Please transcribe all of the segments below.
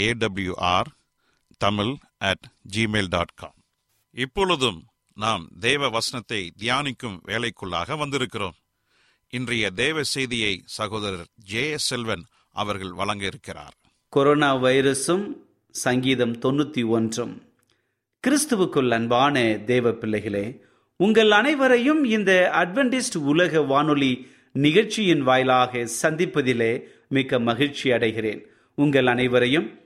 AWR Tamil at Gmail dot com இப்பொழுதும் நாம் தேவ வசனத்தை தியானிக்கும் வேலைக்குள்ளாக வந்திருக்கிறோம். இன்றைய தேவ செய்தியை சகோதரர் ஜே செல்வன் அவர்கள் வழங்க இருக்கிறார். கொரோனா வைரஸும் சங்கீதம் தொண்ணூத்தி ஒன்றும். கிறிஸ்துவுக்குள் அன்பான தேவ பிள்ளைகளே உங்கள் அனைவரையும் இந்த அட்வென்டிஸ்ட் உலக வானொலி நிகழ்ச்சியின் வாயிலாக சந்திப்பதிலே மிக்க மகிழ்ச்சி அடைகிறேன். உங்கள் அனைவரையும்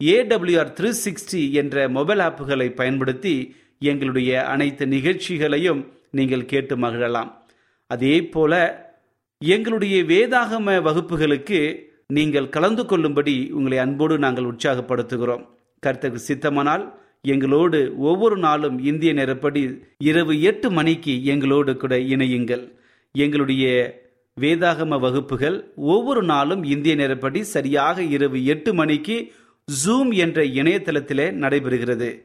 ஏடபிள்யூஆர் த்ரீ சிக்ஸ்டி என்ற மொபைல் ஆப்புகளை பயன்படுத்தி எங்களுடைய அனைத்து நிகழ்ச்சிகளையும் நீங்கள் கேட்டு மகிழலாம். அதே போல எங்களுடைய வேதாகம வகுப்புகளுக்கு நீங்கள் கலந்து கொள்ளும்படி உங்களை அன்போடு நாங்கள் உற்சாகப்படுத்துகிறோம். கருத்துக்கு சித்தமானால் எங்களோடு ஒவ்வொரு நாளும் இந்திய நேரப்படி இரவு எட்டு மணிக்கு எங்களோடு கூட இணையுங்கள். எங்களுடைய வேதாகம வகுப்புகள் ஒவ்வொரு நாளும் இந்திய நேரப்படி சரியாக இரவு எட்டு மணிக்கு ஜூம் என்ற இணையதளத்திலே நடைபெறுகிறது.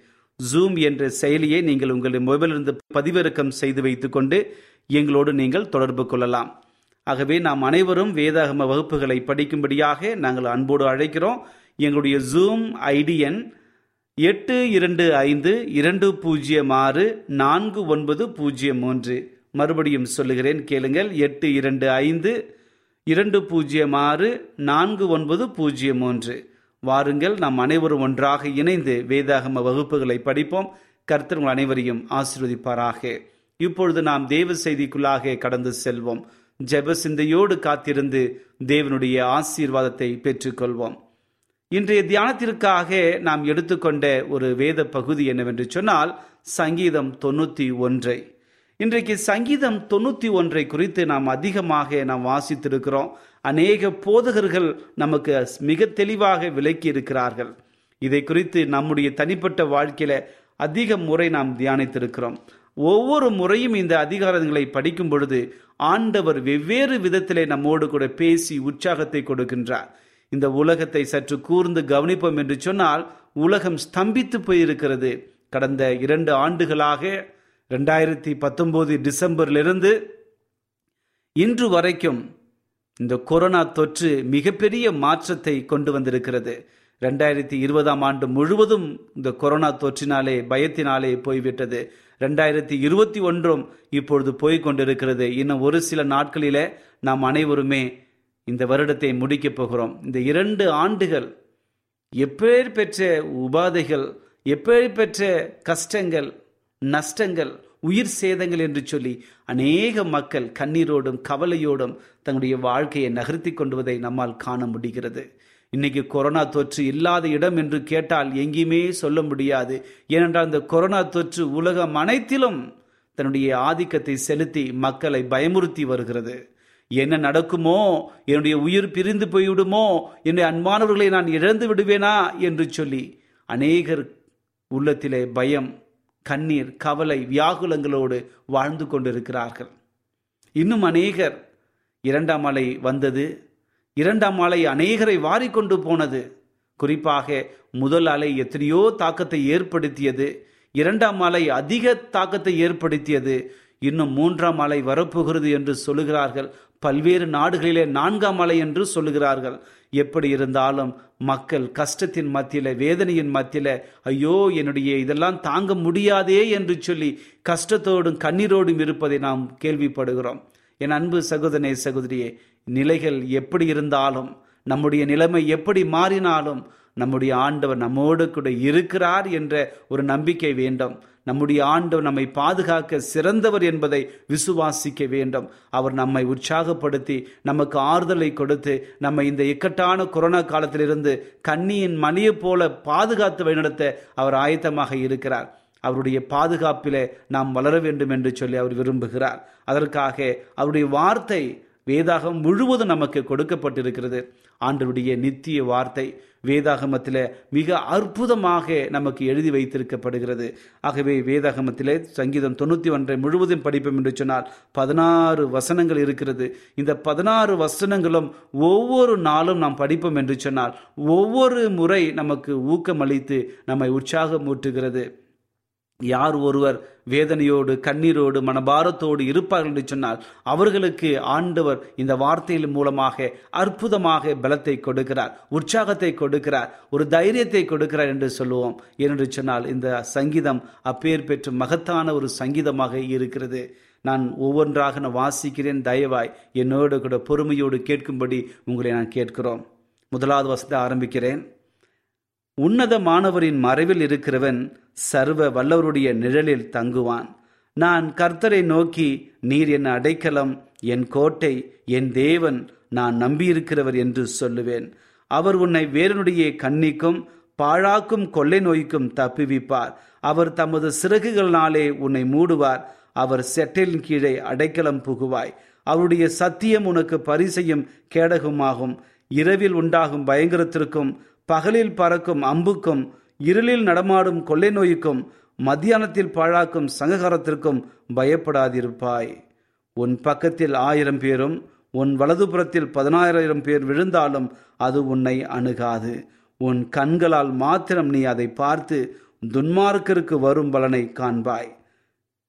ஜூம் என்ற செயலியை நீங்கள் உங்கள் மொபைலிருந்து பதிவிறக்கம் செய்து வைத்துக்கொண்டு எங்களோடு நீங்கள் தொடர்பு கொள்ளலாம். ஆகவே நாம் அனைவரும் வேதாகம வகுப்புகளை படிக்கும்படியாக நாங்கள் அன்போடு அழைக்கிறோம். எங்களுடைய ஜூம் ஐடி எண் எட்டு இரண்டு ஐந்து இரண்டு பூஜ்ஜியம் ஆறு நான்கு ஒன்பது பூஜ்ஜியம் மூன்று. மறுபடியும் சொல்லுகிறேன் கேளுங்கள். எட்டு இரண்டு ஐந்து இரண்டு பூஜ்ஜியம் ஆறு நான்கு ஒன்பது பூஜ்ஜியம் மூன்று. வாருங்கள் நாம் அனைவரும் ஒன்றாக இணைந்து வேதாகம வகுப்புகளை படிப்போம். கர்த்தர் உங்கள் அனைவரையும் ஆசிர்வதிப்பாராக. இப்பொழுது நாம் தேவ செய்திக்குள்ளாக கடந்து செல்வோம். ஜெப சிந்தையோடு காத்திருந்து தேவனுடைய ஆசீர்வாதத்தை பெற்றுக்கொள்வோம். இன்றைய தியானத்திற்காக நாம் எடுத்துக்கொண்ட ஒரு வேத பகுதி என்னவென்று சொன்னால் சங்கீதம் தொண்ணூற்றி ஒன்றை. இன்றைக்கு சங்கீதம் தொண்ணூற்றி ஒன்றை குறித்து நாம் அதிகமாக நாம் வாசித்திருக்கிறோம். அநேக போதகர்கள் நமக்கு மிக தெளிவாக விளக்கி இருக்கிறார்கள். இதை குறித்து நம்முடைய தனிப்பட்ட வாழ்க்கையில அதிக முறை நாம் தியானித்திருக்கிறோம். ஒவ்வொரு முறையும் இந்த அதிகாரங்களை படிக்கும் பொழுது ஆண்டவர் வெவ்வேறு விதத்திலே நம்மோடு கூட பேசி உற்சாகத்தை கொடுக்கின்றார். இந்த உலகத்தை சற்று கூர்ந்து கவனிப்போம் என்று சொன்னால் உலகம் ஸ்தம்பித்து போயிருக்கிறது. கடந்த இரண்டு ஆண்டுகளாக ரெண்டாயிரத்தி பத்தொன்பது டிசம்பரிலிருந்து இன்று வரைக்கும் இந்த கொரோனா தொற்று மிகப்பெரிய மாற்றத்தை கொண்டு வந்திருக்கிறது. ரெண்டாயிரத்தி இருபதாம் ஆண்டு முழுவதும் இந்த கொரோனா தொற்றினாலே பயத்தினாலே போய்விட்டது. ரெண்டாயிரத்தி இருபத்தி ஒன்றும் இப்பொழுது போய்கொண்டிருக்கிறது இன்னும் ஒரு சில நாட்களில நாம் அனைவருமே இந்த வருடத்தை முடிக்கப் போகிறோம். இந்த இரண்டு ஆண்டுகள் எப்பேர் பெற்ற உபாதைகள் எப்பேர் பெற்ற கஷ்டங்கள் நஷ்டங்கள் உயிர் சேதங்கள் என்று சொல்லி அநேக மக்கள் கண்ணீரோடும் கவலையோடும் தங்களுடைய வாழ்க்கையை நகர்த்தி கொண்டுவதை நம்மால் காண முடிகிறது. இன்னைக்கு கொரோனா தொற்று இல்லாத இடம் என்று கேட்டால் எங்கேயுமே சொல்ல முடியாது. ஏனென்றால் இந்த கொரோனா தொற்று உலகம் அனைத்திலும் தன்னுடைய ஆதிக்கத்தை செலுத்தி மக்களை பயமுறுத்தி வருகிறது. என்ன நடக்குமோ? என்னுடைய உயிர் பிரிந்து போய்விடுமோ? என்னுடைய அன்பானவர்களை நான் இழந்து விடுவேனா? என்று சொல்லி அநேகர் உள்ளத்திலே பயம் கண்ணீர் கவலை வியாகுலங்களோடு வாழ்ந்து கொண்டிருக்கிறார்கள். இன்னும் அநேகர் இரண்டாம் அலை வந்தது. இரண்டாம் அலை அநேகரை வாரிக்கொண்டு போனது. குறிப்பாக முதல் அலை எத்தனையோ தாக்கத்தை ஏற்படுத்தியது. இரண்டாம் அலை அதிக தாக்கத்தை ஏற்படுத்தியது. இன்னும் மூன்றாம் அலை வரப்போகிறது என்று சொல்லுகிறார்கள். பல்வேறு நாடுகளிலே நான்காம் அலை என்று சொல்லுகிறார்கள். எப்படி இருந்தாலும் மக்கள் கஷ்டத்தின் மத்தியில வேதனையின் மத்தியில ஐயோ என்னுடைய இதெல்லாம் தாங்க முடியாதே என்று சொல்லி கஷ்டத்தோடும் கண்ணீரோடும் இருப்பதை நாம் கேள்விப்படுகிறோம். என் அன்பு சகோதரனே சகோதரியே நிலைகள் எப்படி இருந்தாலும் நம்முடைய நிலைமை எப்படி மாறினாலும் நம்முடைய ஆண்டவர் நம்மோடு கூட இருக்கிறார் என்ற ஒரு நம்பிக்கை வேண்டும். நம்முடைய ஆண்டவர் நம்மை பாதுகாக்க சிறந்தவர் என்பதை விசுவாசிக்க வேண்டும். அவர் நம்மை உற்சாகப்படுத்தி நமக்கு ஆறுதலை கொடுத்து நம்மை இந்த இக்கட்டான கொரோனா காலத்திலிருந்து கண்ணியின் மணியை போல பாதுகாத்து வழிநடத்த அவர் ஆயத்தமாக இருக்கிறார். அவருடைய பாதுகாப்பிலே நாம் வளர வேண்டும் என்று சொல்லி அவர் விரும்புகிறார். அதற்காக அவருடைய வார்த்தை வேதாகம் முழுவதும் நமக்கு கொடுக்கப்பட்டிருக்கிறது. ஆண்டவருடைய நித்திய வார்த்தை வேதாகமத்தில் மிக அற்புதமாக நமக்கு எழுதி வைத்திருக்கப்படுகிறது. ஆகவே வேதாகமத்தில் சங்கீதம் தொண்ணூற்றி ஒன்றை முழுவதும் படிப்போம் என்று சொன்னால் பதினாறு வசனங்கள் இருக்கிறது. இந்த பதினாறு வசனங்களும் ஒவ்வொரு நாளும் நாம் படிப்போம் என்று சொன்னால் ஒவ்வொரு முறை நமக்கு ஊக்கமளித்து நம்மை உற்சாகம் ஊட்டுகிறது யார் ஒருவர் வேதனையோடு கண்ணீரோடு மனபாரத்தோடு இருப்பார்கள் என்று சொன்னால் அவர்களுக்கு ஆண்டவர் இந்த வார்த்தையின் மூலமாக அற்புதமாக பலத்தை கொடுக்கிறார் உற்சாகத்தை கொடுக்கிறார் ஒரு தைரியத்தை கொடுக்கிறார் என்று சொல்லுவோம். ஏனென்று சொன்னால் இந்த சங்கீதம் அப்பேர் பெற்று மகத்தான ஒரு சங்கீதமாக இருக்கிறது. நான் ஒவ்வொன்றாக நான் வாசிக்கிறேன் தயவாய் என்னோடு கூட பொறுமையோடு கேட்கும்படி உங்களை நான் கேட்கிறோம். முதலாவது வசத்தை ஆரம்பிக்கிறேன். உன்னதமானவரின் மறைவில் இருக்கிறவன் சர்வ வல்லவருடைய நிழலில் தங்குவான். நான் கர்த்தரை நோக்கி நீர் என் அடைக்கலம் என் கோட்டை என் தேவன் நான் நம்பியிருக்கிறவர் என்று சொல்லுவேன். அவர் உன்னை வேறனுடைய கண்ணிக்கும் பாழாக்கும் கொள்ளை நோய்க்கும் தப்புவிப்பார். அவர் தமது சிறகுகளினாலே உன்னை மூடுவார். அவர் செட்டிலின் கீழே அடைக்கலம் புகுவாய். அவருடைய சத்தியம் உனக்கு பரிசையும் கேடகமாகும். இரவில் உண்டாகும் பயங்கரத்திற்கும் பகலில் பறக்கும் அம்புக்கும் இருளில் நடமாடும் கொள்ளை நோய்க்கும் மத்தியானத்தில் பாழாக்கும் சங்ககாரத்திற்கும் பயப்படாதிருப்பாய். உன் பக்கத்தில் ஆயிரம் பேரும் உன் வலதுபுறத்தில் பதினாயிரம் பேர் விழுந்தாலும் அது உன்னை அணுகாது. உன் கண்களால் மாத்திரம் நீ அதை பார்த்து துன்மார்க்கருக்கு வரும் பலனை காண்பாய்.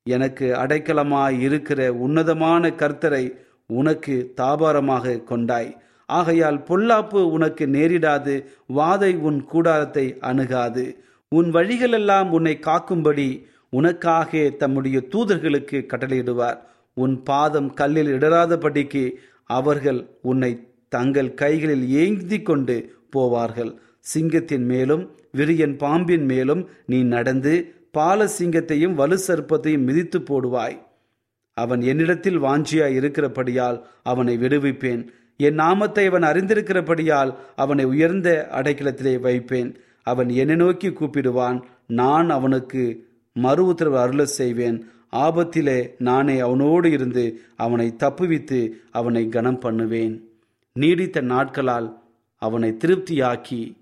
எனக்கு அடைக்கலமாய் இருக்கிற உன்னதமான கர்த்தரை உனக்கு தாபாரமாக கொண்டாய். ஆகையால் பொல்லாப்பு உனக்கு நேரிடாது வாதை உன் கூடாரத்தை அணுகாது. உன் வழிகளெல்லாம் உன்னை காக்கும்படி உனக்காக தம்முடைய தூதர்களுக்கு கட்டளையிடுவார். உன் பாதம் கல்லில் இடராதபடிக்கு அவர்கள் உன்னை தங்கள் கைகளில் ஏந்தி கொண்டு போவார்கள். சிங்கத்தின் மேலும் விரியன் பாம்பின் மேலும் நீ நடந்து பால சிங்கத்தையும் வலு சர்ப்பத்தையும் மிதித்து போடுவாய். அவன் என்னிடத்தில் வாஞ்சியாய் இருக்கிறபடியால் அவனை விடுவிப்பேன். என் நாமத்தை அவன் அறிந்திருக்கிறபடியால் அவனை உயர்ந்த அடைக்கலத்திலே வைப்பேன். அவன் என்னை நோக்கி கூப்பிடுவான். நான் அவனுக்கு மறு உத்தரவு அருள செய்வேன். ஆபத்திலே நானே அவனோடு இருந்து அவனை தப்புவித்து அவனை கனம் பண்ணுவேன். நீடித்த நாட்களால் அவனை திருப்தியாக்கி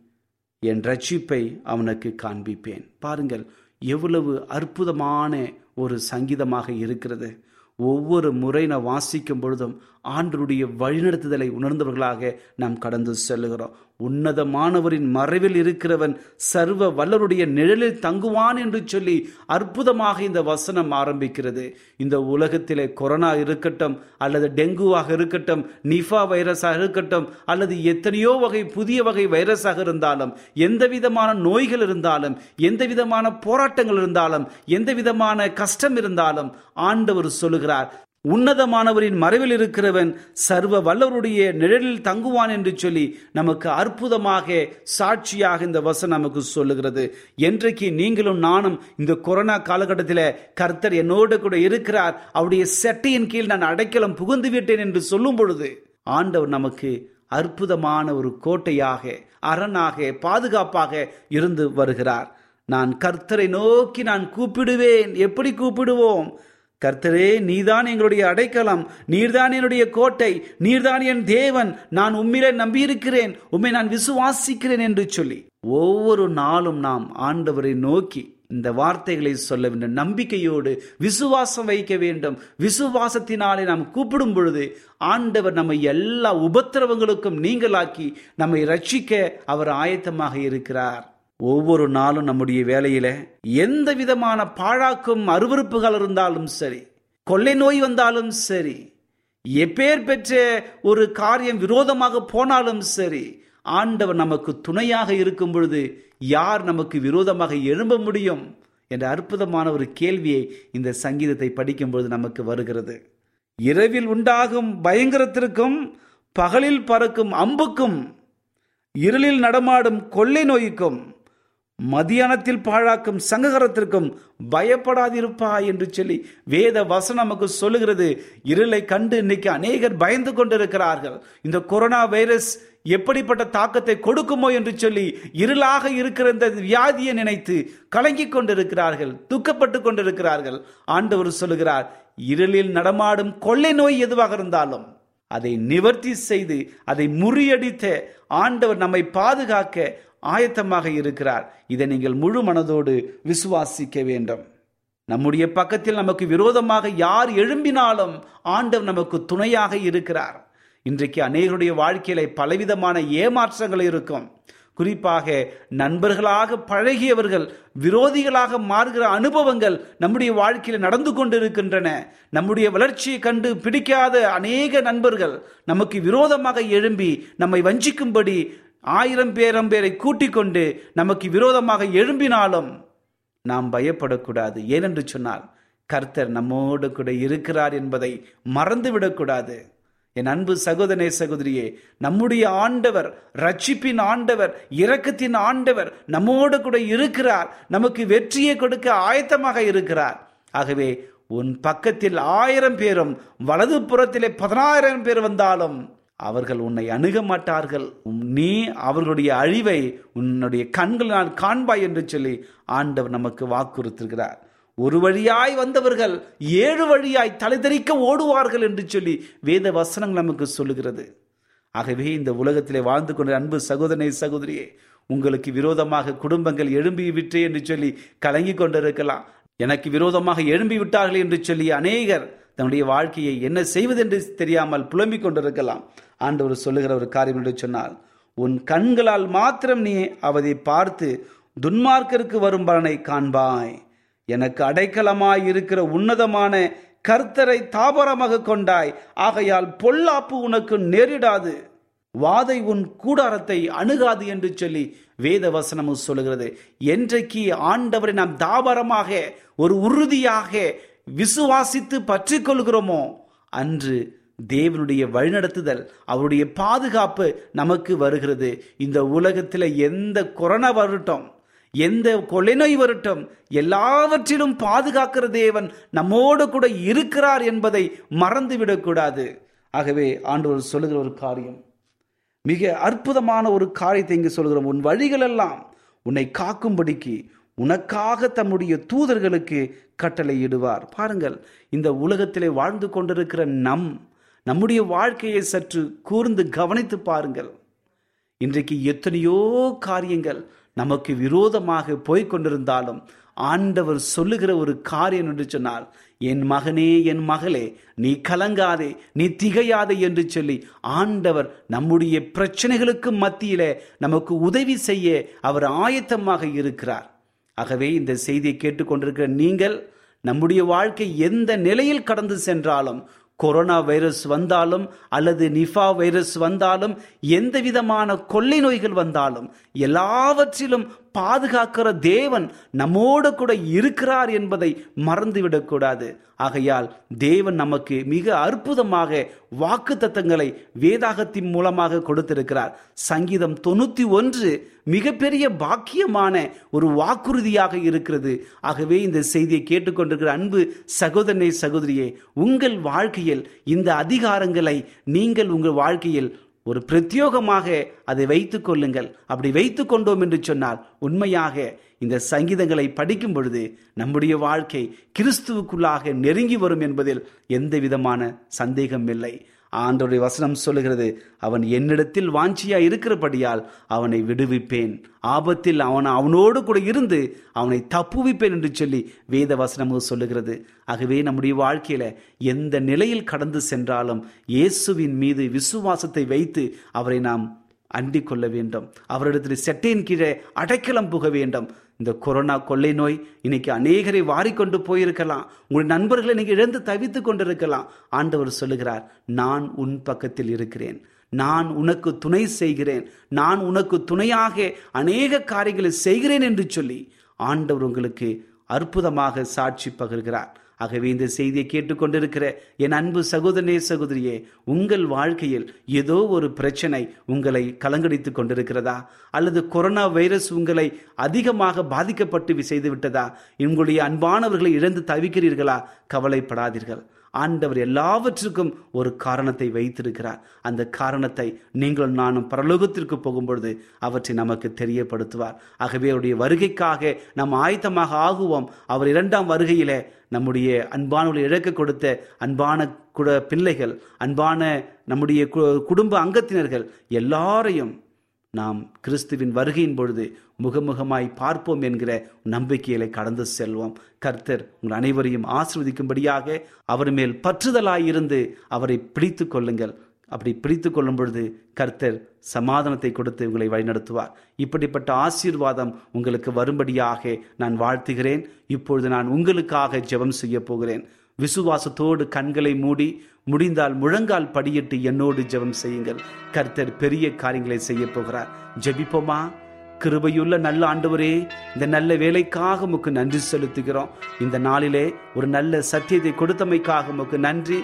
என் ரட்சிப்பை அவனுக்கு காண்பிப்பேன். பாருங்கள் எவ்வளவு அற்புதமான ஒரு சங்கீதமாக இருக்கிறது. ஒவ்வொரு முறை நான் வாசிக்கும் பொழுதும் ஆண்டருடைய வழிநடத்துதலை உணர்ந்தவர்களாக நாம் கடந்து செல்லுகிறோம். உன்னதமானவரின் மறைவில் இருக்கிறவன் சர்வ வல்லருடைய நிழலில் தங்குவான் என்று சொல்லி அற்புதமாக இந்த வசனம் ஆரம்பிக்கிறது. இந்த உலகத்திலே கொரோனா இருக்கட்டும் அல்லது டெங்குவாக இருக்கட்டும் நிஃபா வைரஸாக இருக்கட்டும் அல்லது எத்தனையோ வகை புதிய வகை வைரஸாக இருந்தாலும் எந்த விதமான நோய்கள் இருந்தாலும் எந்த விதமான போராட்டங்கள் இருந்தாலும் எந்த விதமான கஷ்டம் இருந்தாலும் ஆண்டவர் சொல்லுகிறார் உன்னதமானவரின் மறைவில் இருக்கிறவன் சர்வ வல்லவருடைய நிழலில் தங்குவான் என்று சொல்லி நமக்கு அற்புதமாக சாட்சியாக இந்த வசனம் நமக்கு சொல்லுகிறது. என்றைக்கு நீங்களும் நானும் இந்த கொரோனா காலகட்டத்தில் கர்த்தர் என்னோடு கூட இருக்கிறார் அவருடைய செட்டையின் கீழ் நான் அடைக்கலம் புகுந்து விட்டேன் என்று சொல்லும் பொழுது ஆண்டவர் நமக்கு அற்புதமான ஒரு கோட்டையாக அரணாக பாதுகாப்பாக இருந்து வருகிறார். நான் கர்த்தரை நோக்கி நான் கூப்பிடுவேன். எப்படி கூப்பிடுவோம்? கர்த்தரே நீதான் எங்களுடைய அடைக்கலம். நீர்தான் என்னுடைய கோட்டை. நீர்தான் என் தேவன். நான் உம்மிலே நம்பியிருக்கிறேன். உம்மை நான் விசுவாசிக்கிறேன் என்று சொல்லி. ஒவ்வொரு நாளும் நாம் ஆண்டவரை நோக்கி இந்த வார்த்தைகளை சொல்ல வேண்டும். நம்பிக்கையோடு விசுவாசம் வைக்க வேண்டும். விசுவாசத்தினாலே நாம் கூப்பிடும் பொழுது ஆண்டவர் நம்மை எல்லா உபத்திரவங்களுக்கும் நீங்களாக்கி நம்மை ரட்சிக்க அவர் ஆயத்தமாக இருக்கிறார். ஒவ்வொரு நாளும் நம்முடைய வேலையில எந்த விதமான பாழாக்கும் அருவறுப்புகள் இருந்தாலும் சரி கொள்ளை நோய் வந்தாலும் சரி எப்பேர் பெற்ற ஒரு காரியம் விரோதமாக போனாலும் சரி ஆண்டவர் நமக்கு துணையாக இருக்கும் பொழுது யார் நமக்கு விரோதமாக எழும்ப முடியும் என்ற அற்புதமான ஒரு கேள்வியை இந்த சங்கீதத்தை படிக்கும்பொழுது நமக்கு வருகிறது. இரவில் உண்டாகும் பயங்கரத்திற்கும் பகலில் பறக்கும் அம்புக்கும் இருளில் நடமாடும் கொள்ளை நோய்க்கும் மதியானத்தில் பாழாக்கும் சங்ககரத்திற்கும் பயப்படாதிருப்பா என்று சொல்லி வேத வசனம் நமக்கு சொல்லுகிறது. இருளை கண்டு இன்னைக்கு அநேகர் பயந்து கொண்டிருக்கிறார்கள். இந்த கொரோனா வைரஸ் எப்படிப்பட்ட தாக்கத்தை கொடுக்குமோ என்று சொல்லி இருளாக இருக்கிற இந்த வியாதியை நினைத்து கலங்கிக் கொண்டிருக்கிறார்கள் துக்கப்பட்டு கொண்டிருக்கிறார்கள். ஆண்டவர் சொல்லுகிறார் இருளில் நடமாடும் கொள்ளை நோய் எதுவாக இருந்தாலும் அதை நிவர்த்தி செய்து அதை முறியடித்த ஆண்டவர் நம்மை பாதுகாக்க ஆயத்தமாக இருக்கிறார். இதை நீங்கள் முழு மனதோடு விசுவாசிக்க வேண்டும். நம்முடைய பக்கத்தில் நமக்கு விரோதமாக யார் எழும்பினாலும் ஆண்டவர் நமக்கு துணையாக இருக்கிறார். இன்றைக்கு அநேகருடைய வாழ்க்கையில பலவிதமான ஏமாற்றங்கள் இருக்கும். குறிப்பாக நண்பர்களாக பழகியவர்கள் விரோதிகளாக மாறுகிற அனுபவங்கள் நம்முடைய வாழ்க்கையில் நடந்து கொண்டிருக்கின்றன. நம்முடைய வளர்ச்சியை கண்டு பிடிக்காத அநேக நண்பர்கள் நமக்கு விரோதமாக எழும்பி நம்மை வஞ்சிக்கும்படி ஆயிரம் பேரம் பேரை கூட்டிக் கொண்டு நமக்கு விரோதமாக எழும்பினாலும் நாம் பயப்படக்கூடாது. ஏனென்று சொன்னால் கர்த்தர் நம்மோடு கூட இருக்கிறார் என்பதை மறந்துவிடக்கூடாது. என் அன்பு சகோதரே சகோதரியே நம்முடைய ஆண்டவர் ரட்சிப்பின் ஆண்டவர் இரக்கத்தின் ஆண்டவர் நம்மோடு கூட இருக்கிறார். நமக்கு வெற்றியை கொடுக்க ஆயத்தமாக இருக்கிறார். ஆகவே உன் பக்கத்தில் ஆயிரம் பேரும் வலது புறத்திலே பதினாயிரம் பேர் வந்தாலும் அவர்கள் உன்னை அணுக மாட்டார்கள். நீ அவர்களுடைய அழிவை உன்னுடைய கண்களால் காண்பாய் என்று சொல்லி ஆண்டவர் நமக்கு வாக்குறுத்திருக்கிறார். ஒரு வழியாய் வந்தவர்கள் ஏழு வழியாய் தலைதறிக்க ஓடுவார்கள் என்று சொல்லி வேத வசனங்கள் நமக்கு சொல்லுகிறது. ஆகவே இந்த உலகத்திலே வாழ்ந்து கொண்ட அன்பு சகோதரனை சகோதரியே உங்களுக்கு விரோதமாக குடும்பங்கள் எழும்பி விட்டே என்று சொல்லி கலங்கி கொண்டிருக்கலாம். எனக்கு விரோதமாக எழும்பி விட்டார்கள் என்று சொல்லி அநேகர் தன்னுடைய வாழ்க்கையை என்ன செய்வதென்று தெரியாமல் புலம்பிக் கொண்டிருக்கலாம். ஆண்டவர் சொல்லுகிற ஒரு காரியம் என்று சொன்னால் உன் கண்களால் மாத்திரம் நீ அவதை பார்த்து துன்மார்க்கருக்கு வரும் பலனை காண்பாய். எனக்கு அடைக்கலமாய் இருக்கிற உன்னதமான கர்த்தரை தாபரமாக கொண்டாய். ஆகையால் பொல்லாப்பு உனக்கு நேரிடாது. வாதை உன் கூடாரத்தை அணுகாது என்று சொல்லி வேத வசனமும் சொல்லுகிறது. என்றைக்கு ஆண்டவரை நாம் தாபரமாக ஒரு உறுதியாக விசுவாசித்து பற்றி கொள்கிறோமோ அன்று தேவனுடைய வழிநடத்துதல் அவருடைய பாதுகாப்பு நமக்கு வருகிறது. இந்த உலகத்தில் எந்த கொரோனா வரட்டும் எந்த கொலை நோய் வரட்டும் எல்லாவற்றிலும் பாதுகாக்கிற தேவன் நம்மோடு கூட இருக்கிறார் என்பதை மறந்துவிடக்கூடாது. ஆகவே ஆண்டவர் சொல்லுகிற ஒரு காரியம். மிக அற்புதமான ஒரு காரியத்தை இங்கு சொல்கிறோம் உன் வழிகளெல்லாம் உன்னை காக்கும்படிக்கு உனக்காக தம்முடைய தூதர்களுக்கு கட்டளையிடுவார். பாருங்கள் இந்த உலகத்திலே வாழ்ந்து கொண்டிருக்கிற நம் நம்முடைய வாழ்க்கையை சற்று கூர்ந்து கவனித்து பாருங்கள். இன்றைக்கு எத்தனையோ காரியங்கள் நமக்கு விரோதமாக போய்கொண்டிருந்தாலும் ஆண்டவர் சொல்லுகிற ஒரு காரியம் என்று சொன்னால் என் மகனே என் மகளே நீ கலங்காதே நீ திகையாதே என்று சொல்லி ஆண்டவர் நம்முடைய பிரச்சனைகளுக்கு மத்தியிலே நமக்கு உதவி செய்ய அவர் ஆயத்தமாக இருக்கிறார். ஆகவே இந்த செய்தியை கேட்டுக்கொண்டிருக்கிற நீங்கள் நம்முடைய வாழ்க்கை எந்த நிலையில் கடந்து சென்றாலும் கொரோனா வைரஸ் வந்தாலும் அல்லது நிஃபா வைரஸ் வந்தாலும் எந்த விதமான கொள்ளை நோய்கள் வந்தாலும் எல்லாவற்றிலும் பாதுகாக்கிற தேவன் நம்மோடு கூட இருக்கிறார் என்பதை மறந்துவிடக்கூடாது ஆகையால் தேவன் நமக்கு மிக அற்புதமாக வாக்கு தத்தங்களை வேதாகத்தின் மூலமாக கொடுத்திருக்கிறார். சங்கீதம் தொண்ணூத்தி ஒன்று மிகப்பெரிய பாக்கியமான ஒரு வாக்குறுதியாக இருக்கிறது. ஆகவே இந்த செய்தியை கேட்டுக்கொண்டிருக்கிற அன்பு சகோதரனை சகோதரியே உங்கள் வாழ்க்கையில் இந்த அதிகாரங்களை நீங்கள் உங்கள் வாழ்க்கையில் ஒரு பிரத்யோகமாக அதை வைத்துக் கொள்ளுங்கள். அப்படி வைத்துக் கொண்டோம் என்று சொன்னால் உண்மையாக இந்த சங்கீதங்களை படிக்கும் பொழுது நம்முடைய வாழ்க்கை கிறிஸ்துவுக்குள்ளாக நெருங்கி வரும் என்பதில் எந்த விதமான சந்தேகம் இல்லை ஆண்டோடைய வசனம் சொல்லுகிறது அவன் என்னிடத்தில் வாஞ்சியா இருக்கிறபடியால் அவனை விடுவிப்பேன். ஆபத்தில் அவன் அவனோடு கூட இருந்து அவனை தப்புவிப்பேன் என்று சொல்லி வேத வசனமும் சொல்லுகிறது. ஆகவே நம்முடைய வாழ்க்கையில எந்த நிலையில் கடந்து சென்றாலும் இயேசுவின் மீது விசுவாசத்தை வைத்து அவரை நாம் அண்டி கொள்ள வேண்டும். அவரிடத்தில் செட்டையின் கீழே அடைக்கலம் புக வேண்டும். இந்த கொரோனா கொள்ளை நோய் இன்னைக்கு அநேகரை வாரிக்கொண்டு போயிருக்கலாம். உங்களுடைய நண்பர்களை நீங்கள் இழந்து தவித்து கொண்டிருக்கலாம். ஆண்டவர் சொல்லுகிறார் நான் உன் பக்கத்தில் இருக்கிறேன். நான் உனக்கு துணை செய்கிறேன். நான் உனக்கு துணையாக அநேக காரியங்களை செய்கிறேன் என்று சொல்லி ஆண்டவர் உங்களுக்கு அற்புதமாக சாட்சி பகிர்கிறார். ஆகவே இந்த செய்தியை கேட்டுக்கொண்டிருக்கிற என் அன்பு சகோதரனே சகோதரியே உங்கள் வாழ்க்கையில் ஏதோ ஒரு பிரச்சனை உங்களை கலங்கடித்து கொண்டிருக்கிறதா? அல்லது கொரோனா வைரஸ் உங்களை அதிகமாக பாதிக்கப்பட்டு செய்து விட்டதா? உங்களுடைய அன்பானவர்களை இழந்து தவிக்கிறீர்களா? கவலைப்படாதீர்கள். ஆண்டவர் எல்லாவற்றுக்கும் ஒரு காரணத்தை வைத்திருக்கிறார். அந்த காரணத்தை நீங்கள் நானும் பரலோகத்திற்கு போகும்பொழுது அவற்றை நமக்கு தெரியப்படுத்துவார். ஆகவே அவருடைய வருகைக்காக நாம் ஆயத்தமாக ஆகுவோம். அவர் இரண்டாம் வருகையிலே நம்முடைய அன்பானவர்களை இழக்க கொடுத்த அன்பான குட பிள்ளைகள் அன்பான நம்முடைய குடும்ப அங்கத்தினர்கள் எல்லாரையும் நாம் கிறிஸ்துவின் வருகையின் பொழுது முகமுகமாய் பார்ப்போம் என்கிற நம்பிக்கையில கடந்து செல்வோம். கர்த்தர் உங்கள் அனைவரையும் ஆசிர்வதிக்கும்படியாக அவர் மேல் பற்றுதலாயிருந்து அவரை பிடித்து கொள்ளுங்கள். அப்படி பிடித்து கொள்ளும் பொழுது கர்த்தர் சமாதானத்தை கொடுத்து உங்களை வழிநடத்துவார். இப்படிப்பட்ட ஆசீர்வாதம் உங்களுக்கு வரும்படியாக நான் வாழ்த்துகிறேன். இப்பொழுது நான் உங்களுக்காக ஜெபம் செய்ய போகிறேன். விசுவாசத்தோடு கண்களை மூடி முடிந்தால் முழங்கால் படியிட்டு என்னோடு ஜெபம் செய்யுங்கள். கர்த்தர் பெரிய காரியங்களை செய்ய போகிறார். ஜெபிப்போமா? கிருபையுள்ள நல்ல ஆண்டவரே இந்த நல்ல வேலைக்காக உமக்கு நன்றி செலுத்துகிறோம். இந்த நாளிலே ஒரு நல்ல சத்தியத்தை கொடுத்தமைக்காக உமக்கு நன்றி.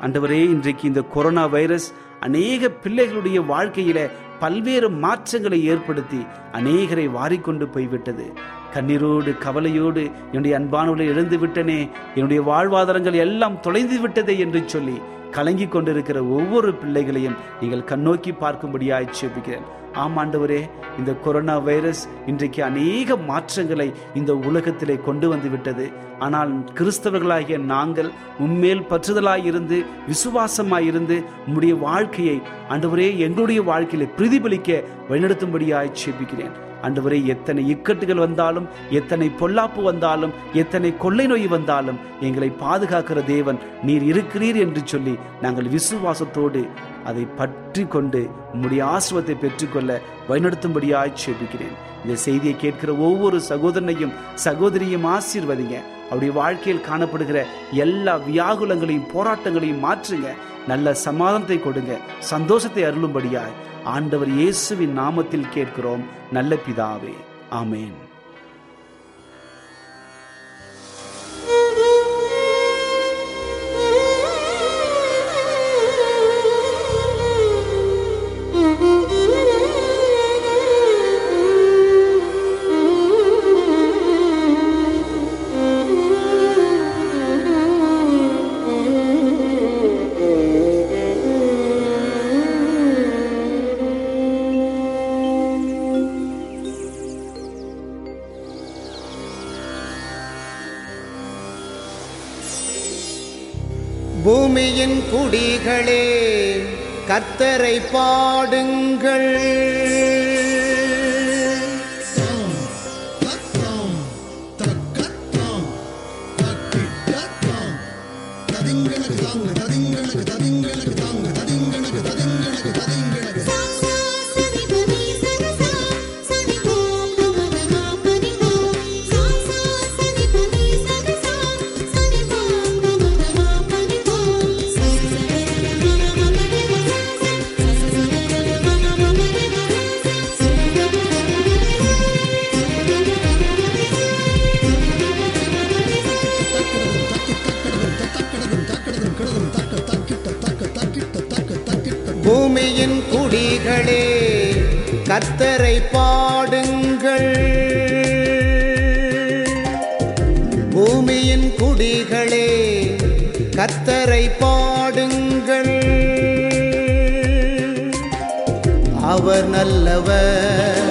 ஆண்டவரே இன்றைக்கு இந்த கொரோனா வைரஸ் அநேக பிள்ளைகளுடைய வாழ்க்கையில பல்வேறு மாற்றங்களை ஏற்படுத்தி அநேகரை வாரிக்கொண்டு போய்விட்டது. கண்ணீரோடு கவலையோடு என்னுடைய அன்பானவர்களை இழந்து விட்டனே என்னுடைய வாழ்வாதாரங்கள் எல்லாம் தொலைந்து விட்டதே என்று சொல்லி கலங்கி கொண்டிருக்கிற ஒவ்வொரு பிள்ளைகளையும் நீங்கள் கண்ணோக்கி பார்க்கும்படியாய் செபிக்கிறேன் ஆமாண்டவரே இந்த கொரோனா வைரஸ் இன்றைக்கு அநேக மாற்றங்களை இந்த உலகத்திலே கொண்டு வந்து விட்டது. ஆனால் கிறிஸ்தவர்களாகிய நாங்கள் உண்மையில் பற்றுதலாயிருந்து விசுவாசமாயிருந்து விசுவாசமாய் இருந்து உம்முடைய வாழ்க்கையை ஆண்டவரே எங்களுடைய வாழ்க்கையில பிரதிபலிக்க வழிநடத்தும்படியாய் செபிக்கிறேன் அன்றுவரை எத்தனை இக்கட்டுகள் வந்தாலும் எத்தனை பொல்லாப்பு வந்தாலும் எத்தனை கொள்ளை நோய் வந்தாலும் எங்களை பாதுகாக்கிற தேவன் நீர் இருக்கிறீர் என்று சொல்லி நாங்கள் விசுவாசத்தோடு அதை பற்றி கொண்டு உம்முடைய ஆசிரத்தை பெற்றுக்கொள்ள வழிநடத்தும்படியாய் செபிக்கிறேன் இந்த செய்தியை கேட்கிற ஒவ்வொரு சகோதரனையும் சகோதரியும் ஆசீர்வதிங்க. அவருடைய வாழ்க்கையில் காணப்படுகிற எல்லா வியாகுலங்களையும் போராட்டங்களையும் மாற்றுங்க. நல்ல சமாதானத்தை கொடுங்க. சந்தோஷத்தை அருளும்படியாய் ஆண்டவர் இயேசுவின் நாமத்தில் கேட்கிறோம். நல்ல பிதாவே. ஆமேன். பாடுங்கள். அவர் நல்லவர்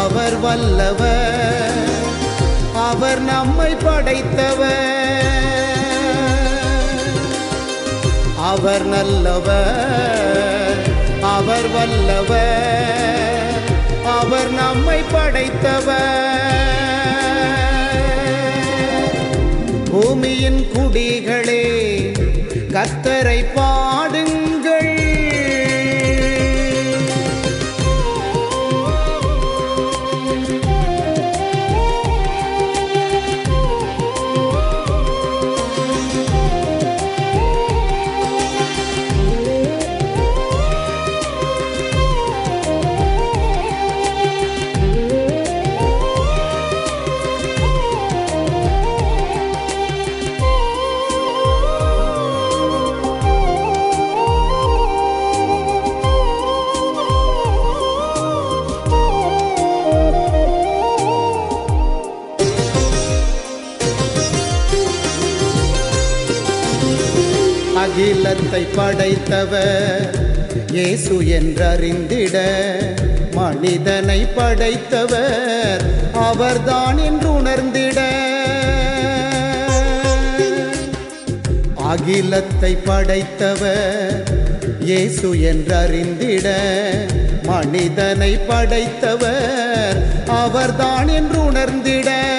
அவர் வல்லவர் அவர் நம்மை படைத்தவர். அவர் நல்லவர் அவர் வல்லவர் அவர் நம்மை படைத்தவர். பூமியின் குடிகளே கத்தரை பாடுங்கள். அகிலத்தை படைத்தவர். இயேசு என்றறிந்திட மனிதனை படைத்தவர். அவர்தான் என்று உணர்ந்திட. அகிலத்தை படைத்தவர். இயேசு என்றறிந்திட மனிதனை படைத்தவர். அவர்தான் என்று உணர்ந்திட.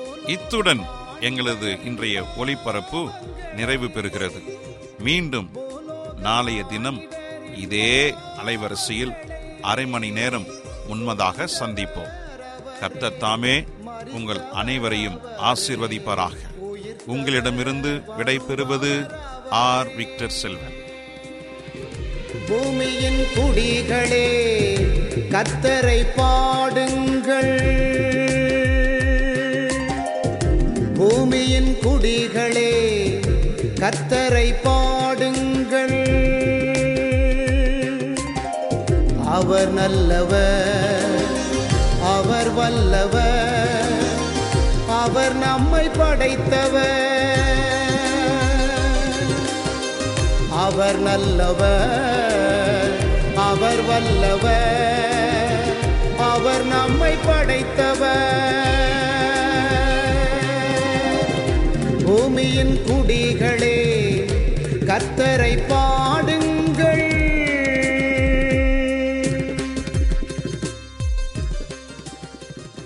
இத்துடன் எங்களது இன்றைய ஒளிபரப்பு நிறைவு பெறுகிறது. மீண்டும் நாளைய தினம் இதே அலைவரிசையில் அரை மணி நேரம் உண்மதாக சந்திப்போம். கர்த்தர் தாமே உங்கள் அனைவரையும் ஆசிர்வதிப்பாராக. உங்களிடமிருந்து விடை பெறுவது ஆர். விக்டர் செல்வன். பூமியின் குடிகளே கத்தரை பாடுங்கள். கத்தரை பாடுங்கள். அவர் நல்லவர் அவர் வல்லவர் அவர் நம்மை படைத்தவர். அவர் நல்லவர் அவர் வல்லவர் அவர் நம்மை படைத்தவர். பூமியின் குடிகளே கத்தரை